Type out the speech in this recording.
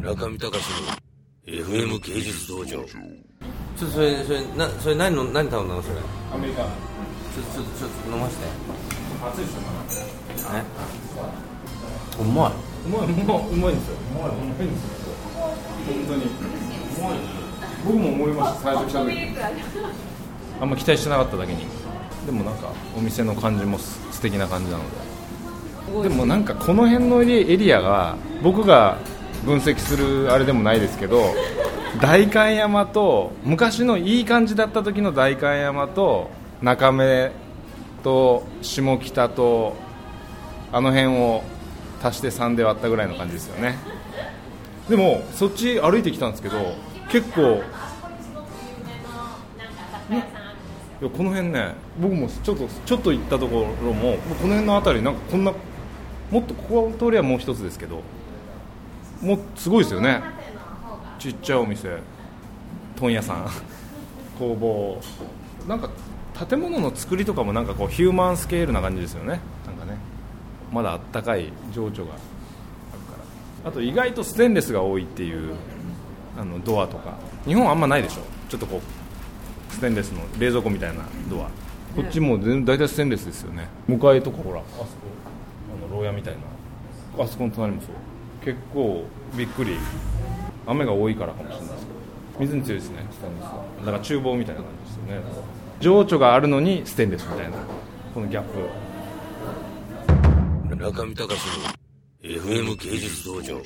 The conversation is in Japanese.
中見隆の FM 芸術道場。ちょっとそれそれなそれ何の何頼んだのそれ？アメリカ。ンちょちょちょっと飲ませて。熱いっすよねうまい。うまいうまいうまいんですよ。うまいうまいんですよ。本当に。僕も思いました最初来た時。あんま期待してなかっただけに。でもなんかお店の感じもす素敵な感じなので。でもなんかこの辺のエリアが僕が分析するあれでもないですけど代官山と昔のいい感じだった時の代官山と中目と下北とあの辺を足して3で割ったぐらいの感じですよね。でもそっち歩いてきたんですけど結構いやこの辺ね僕もちょっとちょっと行ったところもこの辺の辺りなんかこんなもっとここ通りはもう一つですけどもすごいですよね。ちっちゃいお店。問屋さん。工房。なんか建物の作りとかもなんかこうヒューマンスケールな感じですよね。なんかね。まだあったかい情緒が。あるから。あと意外とステンレスが多いっていうあのドアとか。日本あんまないでしょ。ちょっとこうステンレスの冷蔵庫みたいなドア。こっちも全大体ステンレスですよね。向かいとかほらあそこ。あの牢屋みたいな。あそこの隣もそう。結構びっくり。雨が多いからかもしれないですけど。水に強いですねステンレスは。だから厨房みたいな感じですよね。情緒があるのにステンレスみたいな。このギャップ中見隆の FM 芸術道場。